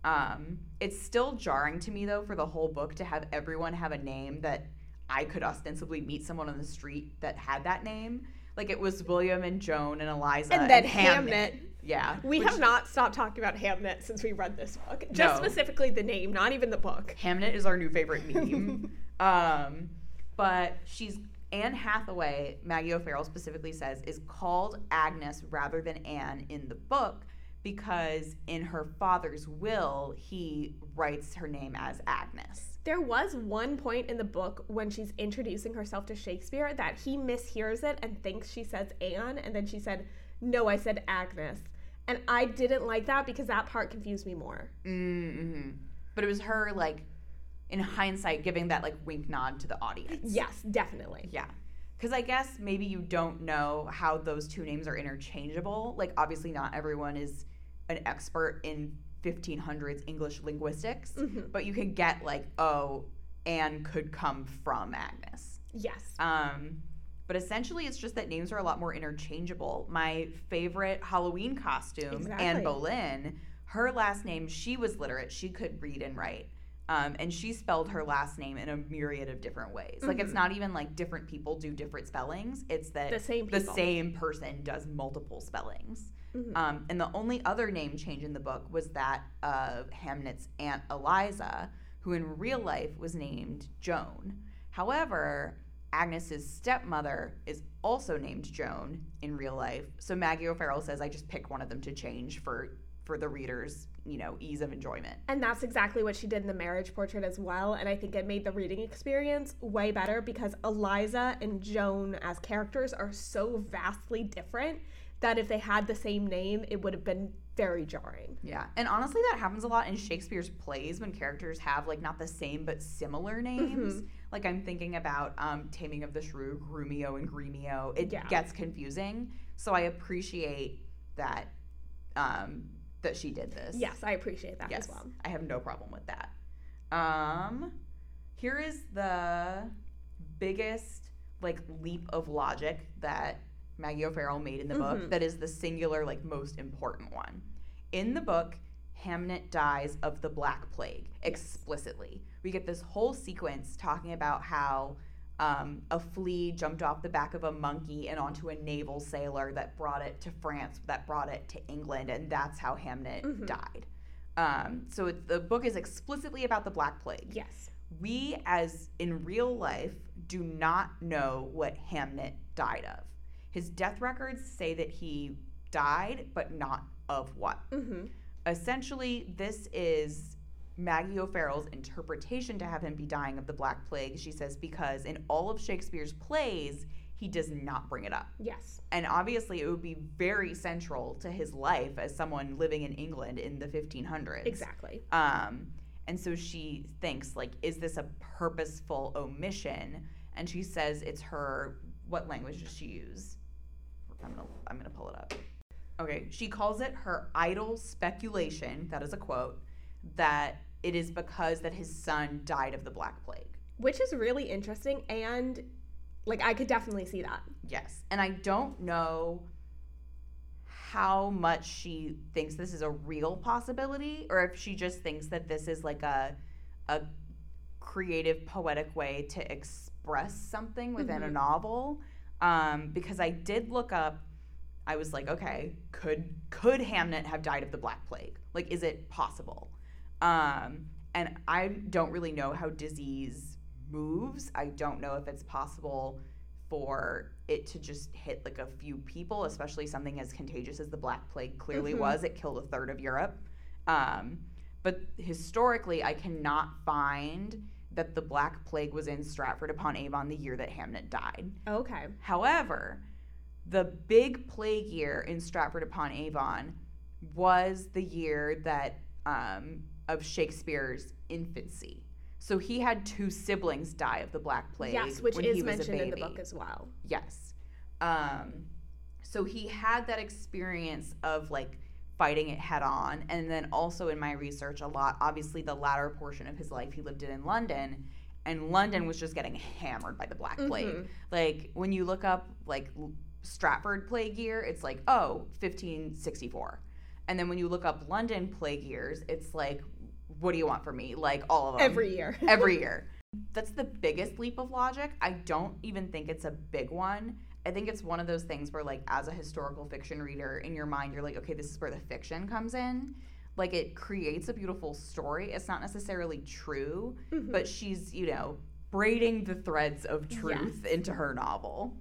Um, it's still jarring to me though for the whole book to have everyone have a name that I could ostensibly meet someone on the street that had that name. Like it was William and Joan and Eliza And then Hamnet. Hamnet. Yeah, We which- have not stopped talking about Hamnet since we read this book. Just No. specifically the name, not even the book. Hamnet is our new favorite meme. um, but she's Anne Hathaway, Maggie O'Farrell specifically says, is called Agnes rather than Anne in the book because in her father's will, he writes her name as Agnes. There was one point in the book when she's introducing herself to Shakespeare that he mishears it and thinks she says Anne, and then she said, No, I said Agnes. And I didn't like that because that part confused me more. Mm-hmm. But it was her, like, in hindsight, giving that, like, wink nod to the audience. Yes, definitely. Yeah. Because I guess maybe you don't know how those two names are interchangeable. Like, obviously, not everyone is an expert in 1500s English linguistics, Mhm. but you can get, like, oh, Anne could come from Agnes. Yes. Um, but essentially, it's just that names are a lot more interchangeable. My favorite Halloween costume, Anne Exactly. Boleyn, her last name, she was literate. She could read and write. Um, and she spelled her last name in a myriad of different ways. Like, it's Mhm. not even like different people do different spellings, it's that The same the same person does multiple spellings. Mhm. Um, and the only other name change in the book was that of Hamnet's Aunt Eliza, who in real life was named Joan. However, Agnes's stepmother is also named Joan in real life. So Maggie O'Farrell says, "I just picked one of them to change for for the reader's, you know, ease of enjoyment." And that's exactly what she did in the marriage portrait as well. And I think it made the reading experience way better because Eliza and Joan as characters are so vastly different that if they had the same name, it would have been very jarring. Yeah, and honestly, that happens a lot in Shakespeare's plays when characters have like not the same but similar names. Like I'm thinking about um, Taming of the Shrew, Grumio and Gremio. It Yeah. gets confusing, so I appreciate that um, that she did this. Yes, I appreciate that yes, as well. I have no problem with that. Um, here is the biggest like leap of logic that Maggie O'Farrell made in the book. Mhm. That is the singular like most important one. In the book, Hamnet dies of the Black Plague explicitly. We get this whole sequence talking about how um, a flea jumped off the back of a monkey and onto a naval sailor that brought it to France, that brought it to England, and that's how Hamnet Mhm. died. Um, so the book is explicitly about the Black Plague. Yes. We, as in real life, do not know what Hamnet died of. His death records say that he died, but not of what. hmm Essentially, this is Maggie O'Farrell's interpretation to have him be dying of the Black Plague. She says, because in all of Shakespeare's plays, he does not bring it up. Yes. And obviously, it would be very central to his life as someone living in England in the 1500s. Exactly. Um, and so she thinks, like, is this a purposeful omission? And she says it's her. What language does she use? I'm gonna I'm gonna pull it up. Okay, she calls it her idle speculation. That is a quote. That it is because that his son died of the Black Plague. Which is really interesting and like I could definitely see that. Yes. And I don't know how much she thinks this is a real possibility or if she just thinks that this is like a a creative poetic way to express something within a Mhm. novel um, because I did look up I was like okay could could Hamnet have died of the black plague like is it possible um, and I don't really know how disease moves I don't know if it's possible for it to just hit like a few people, especially something as contagious as the Black Plague clearly Mhm. was. It killed a third of Europe. Um, but historically, I cannot find that the Black Plague was in Stratford upon Avon the year that Hamnet died. Okay. However, the big plague year in Stratford upon Avon was the year that um, of Shakespeare's infancy. So he had two siblings die of the Black Plague. yes, which is mentioned in the book as well. Yes. Um, so he had that experience of like fighting it head on. And then also in my research, a lot, obviously, the latter portion of his life, he lived it in London. And London was just getting hammered by the Black Plague. Mhm. Like when you look up like Stratford plague year, it's like, oh, 1564. And then when you look up London plague years, it's like, what do you want from me? Like all of them Every year. every year. That's the biggest leap of logic. I don't even think it's a big one. I think it's one of those things where, like, as a historical fiction reader, in your mind, you're like, okay, this is where the fiction comes in. Like, it creates a beautiful story. It's not necessarily true, Mhm. but she's, you know, braiding the threads of truth into her novel.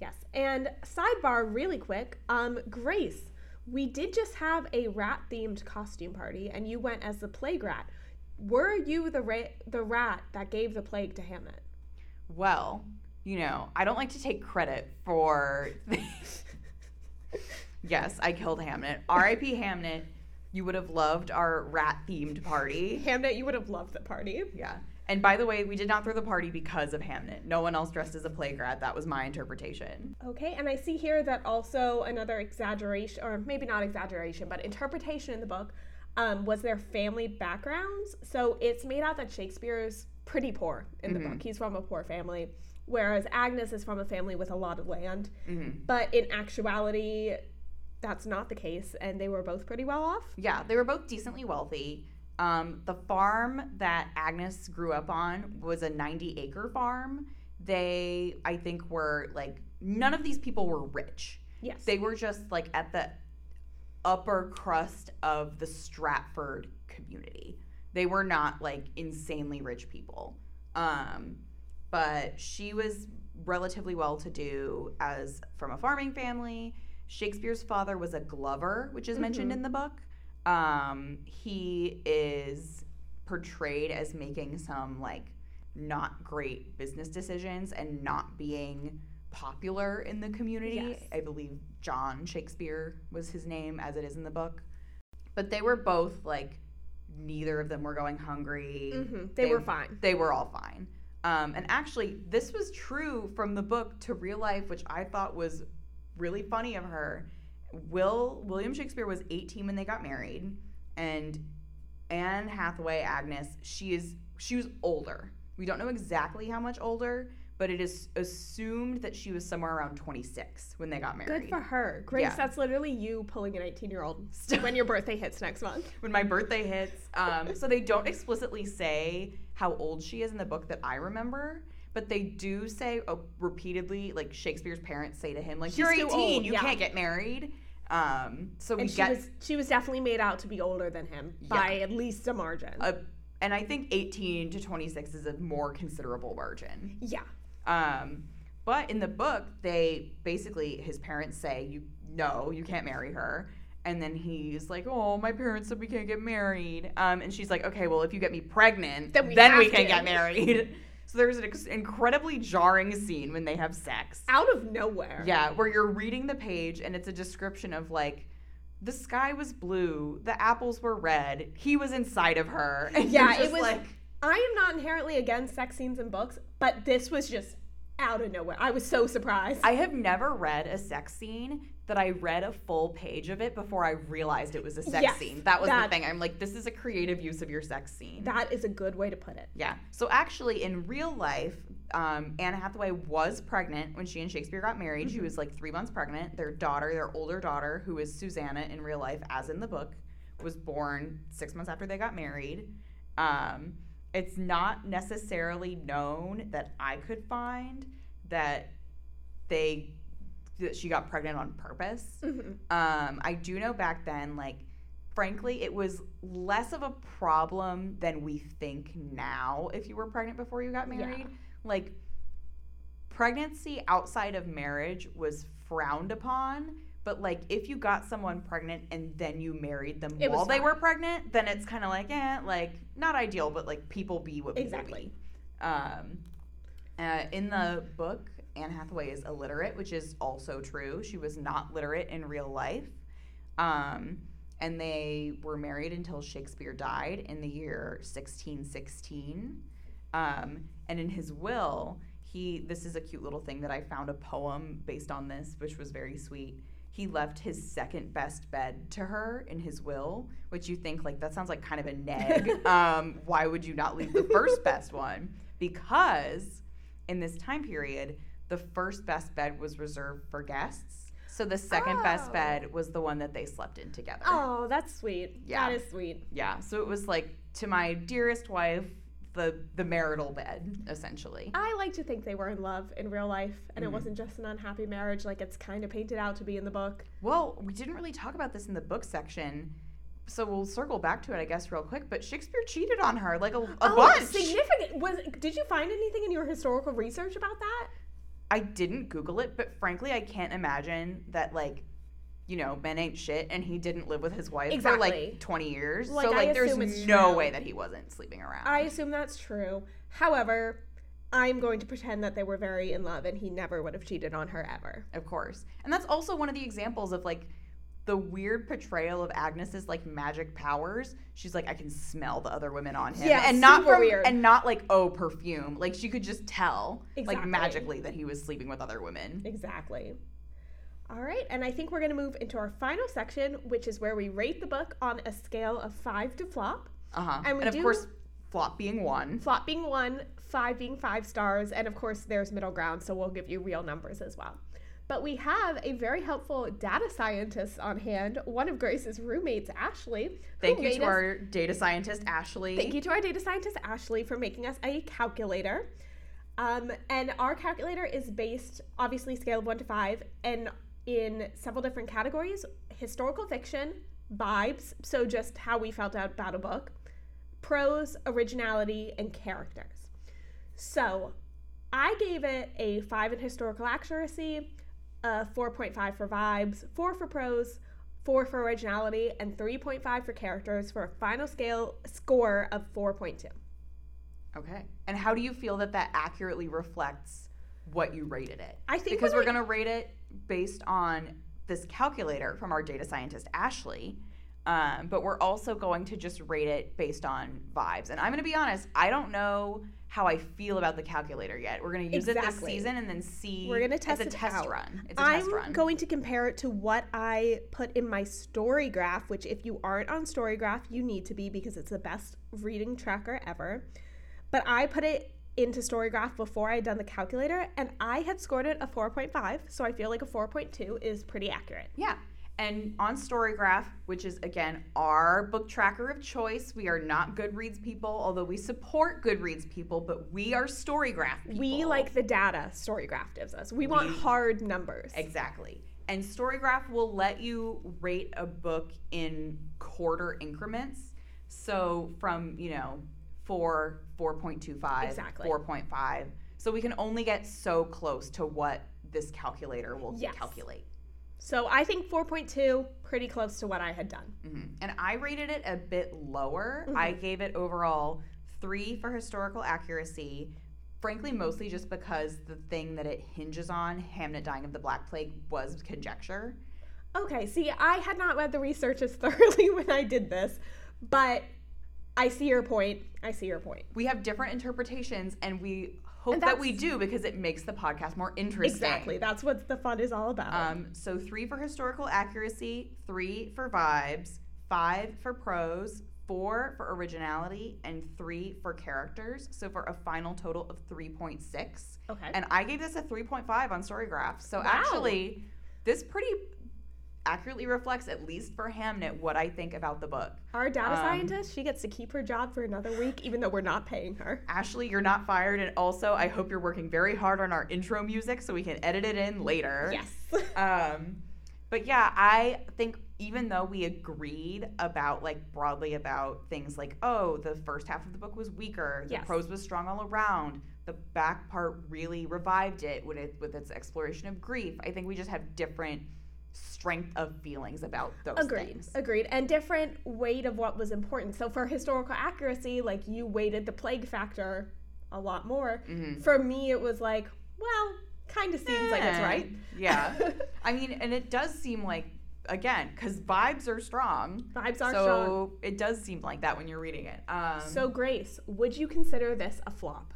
Yes. And sidebar really quick, um Grace, we did just have a rat themed costume party and you went as the plague rat. Were you the ra- the rat that gave the plague to Hamnet? Well, you know, I don't like to take credit for. yes, I killed Hamnet. R.I.P. Hamnet. You would have loved our rat themed party. Hamnet, you would have loved the party. Yeah. And by the way, we did not throw the party because of Hamnet. No one else dressed as a plague rat. That was my interpretation. Okay, and I see here that also another exaggeration, or maybe not exaggeration, but interpretation in the book um, was their family backgrounds. So it's made out that Shakespeare is pretty poor in the Mhm. book. He's from a poor family, whereas Agnes is from a family with a lot of land. hmm But in actuality, that's not the case, and they were both pretty well off. Yeah, they were both decently wealthy. Um, the farm that Agnes grew up on was a 90 acre farm. They, I think, were like, none of these people were rich. Yes. They were just like at the upper crust of the Stratford community. They were not like insanely rich people. Um, but she was relatively well to do as from a farming family. Shakespeare's father was a glover, which is mentioned Mhm. in the book. Um, he is portrayed as making some like not great business decisions and not being popular in the community. Yes. I believe John Shakespeare was his name, as it is in the book. But they were both like, neither of them were going hungry. hmm They, They- were fine. They were all fine. Um, and actually, this was true from the book to real life, which I thought was really funny of her. Will William Shakespeare was 18 when they got married, and Anne Hathaway Agnes, she is she was older. We don't know exactly how much older, but it is assumed that she was somewhere around 26 when they got married. Good for her. Grace, Yeah. that's literally you pulling an 18 year old when your birthday hits next month. when my birthday hits. Um, so they don't explicitly say how old she is in the book that I remember, but they do say uh, repeatedly, like Shakespeare's parents say to him, like, She's "You're too 18, old, you yeah. can't get married." Um, so we And she get, was she was definitely made out to be older than him by at least a margin. and I think 18 to 26 is a more considerable margin. yeah. Um, but in the book, they basically his parents say, "You no, you can't marry her." And then he's like, "Oh, my parents said we can't get married." Um, and she's like, "Okay, well, if you get me pregnant, Then we then we can to." get married." So there's an ex- incredibly jarring scene when they have sex. Out of nowhere. Yeah, where you're reading the page and it's a description of like the sky was blue, the apples were red, he was inside of her. And Yeah, it was- like I am not inherently against sex scenes in books, but this was just out of nowhere. I was so surprised. I have never read a sex scene that I read a full page of it before I realized it was a sex Yes, scene. That was that- the thing. I'm like, this is a creative use of your sex scene. that is a good way to put it. Yeah. So actually, in real life, um, Anne Hathaway was pregnant when she and Shakespeare got married. She was like three months pregnant. Their daughter, their older daughter, who is Susanna in real life, as in the book, was born six months after they got married. Um, it's not necessarily known that I could find that they that she got pregnant on purpose. Mhm. Um, I do know back then, like, frankly, it was less of a problem than we think now if you were pregnant before you got Yeah. married. Like, pregnancy outside of marriage was frowned upon. But like, if you got someone pregnant and then you married them It while they were pregnant, then it's kind of like, eh, like not ideal. But like, people be what people Exactly. be. Um, uh, in the book, Anne Hathaway is illiterate, which is also true. She was not literate in real life. Um, and they were married until Shakespeare died in the year 1616. Um, and in his will, he this is a cute little thing that I found a poem based on this, which was very sweet. He left his second best bed to her in his will, which you think like that sounds like kind of a neg. um, why would you not leave the first best one? Because in this time period, the first best bed was reserved for guests. So the second best Oh. bed was the one that they slept in together. Oh, that's sweet. Yeah. That is sweet. Yeah, so it was like to my dearest wife, the the marital bed essentially. I like to think they were in love in real life and Mhm. it wasn't just an unhappy marriage like it's kind of painted out to be in the book. Well, we didn't really talk about this in the book section. So we'll circle back to it, I guess, real quick. But Shakespeare cheated on her like a, a oh, bunch. significant. Was did you find anything in your historical research about that? I didn't Google it, but frankly, I can't imagine that like, you know, men ain't shit, and he didn't live with his wife for like twenty years. Like, so I like, there's assume no true. way that he wasn't sleeping around. I assume that's true. However, I'm going to pretend that they were very in love and he never would have cheated on her ever. of course, and that's also one of the examples of like the weird portrayal of Agnes's like magic powers. She's like, I can smell the other women on him, Yeah, and not from, weird. and not like oh perfume. Like she could just tell, Exactly. like magically, that he was sleeping with other women. Exactly. All right, and I think we're going to move into our final section, which is where we rate the book on a scale of five to flop. Uh huh. And we of course, flop being one. Flop being one, five being five stars, and of course, there's middle ground, so we'll give you real numbers as well. But we have a very helpful data scientist on hand, one of Grace's roommates, Ashley. Thank you to us- our data scientist Ashley. Thank you to our data scientist Ashley for making us a calculator. Um, and our calculator is based, obviously, scale of one to five, and in several different categories historical fiction, vibes, so just how we felt about a book, prose, originality, and characters. So I gave it a five in historical accuracy, a 4.5 for vibes, four for prose, four for originality, and 3.5 for characters for a final scale score of 4.2. Okay. And how do you feel that that accurately reflects what you rated it? I think because we're I- going to rate it based on this calculator from our data scientist Ashley. Um, but we're also going to just rate it based on vibes. And I'm going to be honest, I don't know how I feel about the calculator yet. We're going to use it this season and then see. We're gonna test it's a test out. run. It's a I'm test run. going to compare it to what I put in my StoryGraph, which if you aren't on StoryGraph, you need to be because it's the best reading tracker ever. But I put it into StoryGraph before I had done the calculator and I had scored it a 4.5, so I feel like a 4.2 is pretty accurate. Yeah. And on Storygraph, which is again our book tracker of choice, we are not Goodreads people, although we support Goodreads people, but we are Storygraph people. We like the data StoryGraph gives us. We want We- hard numbers. Exactly. And Storygraph will let you rate a book in quarter increments. So from, you know, 4, 4.25, Exactly. 4.5. So we can only get so close to what this calculator will Yes. calculate. So I think 4.2 pretty close to what I had done. hmm And I rated it a bit lower. I gave it overall three for historical accuracy, frankly, mostly just because the thing that it hinges on, Hamnet dying of the Black Plague, was conjecture. Okay, see, I had not read the research as thoroughly when I did this, but I see your point. I see your point. We have different interpretations, and we hope And that we do because it makes the podcast more interesting. Exactly. That's what the fun is all about. Um, so three for historical accuracy, three for vibes, five for prose, four for originality, and three for characters. So for a final total of 3.6. okay. And I gave this a 3.5 on Storygraph. So Wow. actually, this pretty accurately reflects, at least for Hamnet, what I think about the book. Our data um, scientist, she gets to keep her job for another week, even though we're not paying her. Ashley, you're not fired. And also, I hope you're working very hard on our intro music so we can edit it in later. Yes. Um, but yeah, I think even though we agreed about like broadly about things like, oh, the first half of the book was weaker, yes. the prose was strong all around, the back part really revived it with it with its exploration of grief. I think we just have different strength of feelings about those Agreed. things. Agreed. And different weight of what was important. So for historical accuracy, like you weighted the plague factor a lot more. Mhm. For me, it was like, well, kind of seems like it's Eh, right. Yeah. I mean, and it does seem like again because vibes are strong. Vibes are so strong. So it does seem like that when you're reading it. Um, So, Grace, would you consider this a flop?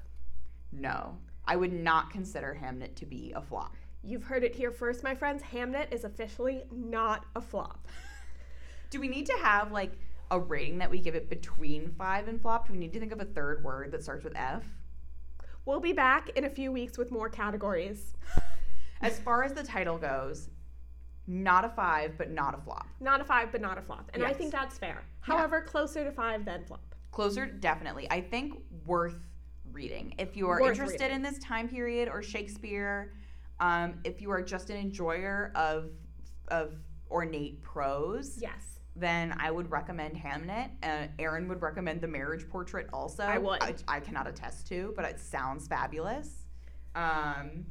no, I would not consider Hamnet to be a flop. You've heard it here first, my friends. Hamnet is officially not a flop. Do we need to have like a rating that we give it between five and flop? Do we need to think of a third word that starts with F? We'll be back in a few weeks with more categories. As far as the title goes, not a five, but not a flop. Not a five, but not a flop. And I think that's fair. Yeah. However, closer to five than flop. Closer, definitely. I think worth reading. If you are Worth interested reading. in this time period or Shakespeare, um, if you are just an enjoyer of of ornate prose, Yes. then I would recommend Hamnet. Uh, Aaron would recommend The Marriage Portrait also. I would. I, I cannot attest to, but it sounds fabulous. Um,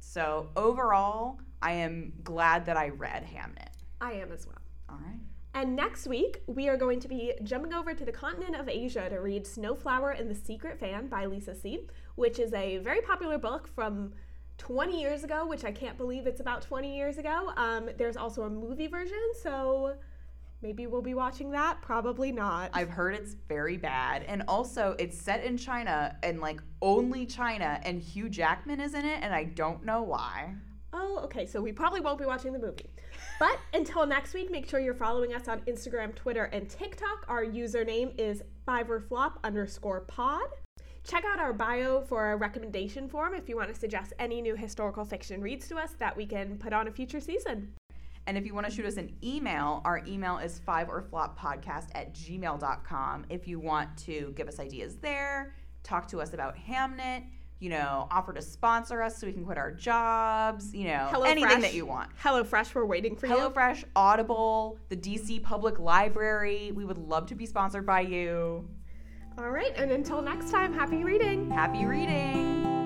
so overall, I am glad that I read Hamnet. I am as well. All right. And next week, we are going to be jumping over to the continent of Asia to read Snowflower and the Secret Fan by Lisa See, which is a very popular book from 20 years ago, which I can't believe it's about 20 years ago. Um, there's also a movie version, so maybe we'll be watching that. Probably not. I've heard it's very bad. And also, it's set in China and like only China, and Hugh Jackman is in it, and I don't know why. Oh, okay. So we probably won't be watching the movie. But until next week, make sure you're following us on Instagram, Twitter, and TikTok. Our username is fiveorflop underscore pod. Check out our bio for a recommendation form if you want to suggest any new historical fiction reads to us that we can put on a future season. And if you want to shoot us an email, our email is five or flop podcast at gmail.com. If you want to give us ideas there, talk to us about Hamnet, you know, offer to sponsor us so we can quit our jobs, you know, Hello anything Fresh. that you want. HelloFresh, we're waiting for you. HelloFresh, Audible, the DC Public Library. We would love to be sponsored by you. All right, and until next time, happy reading. Happy reading!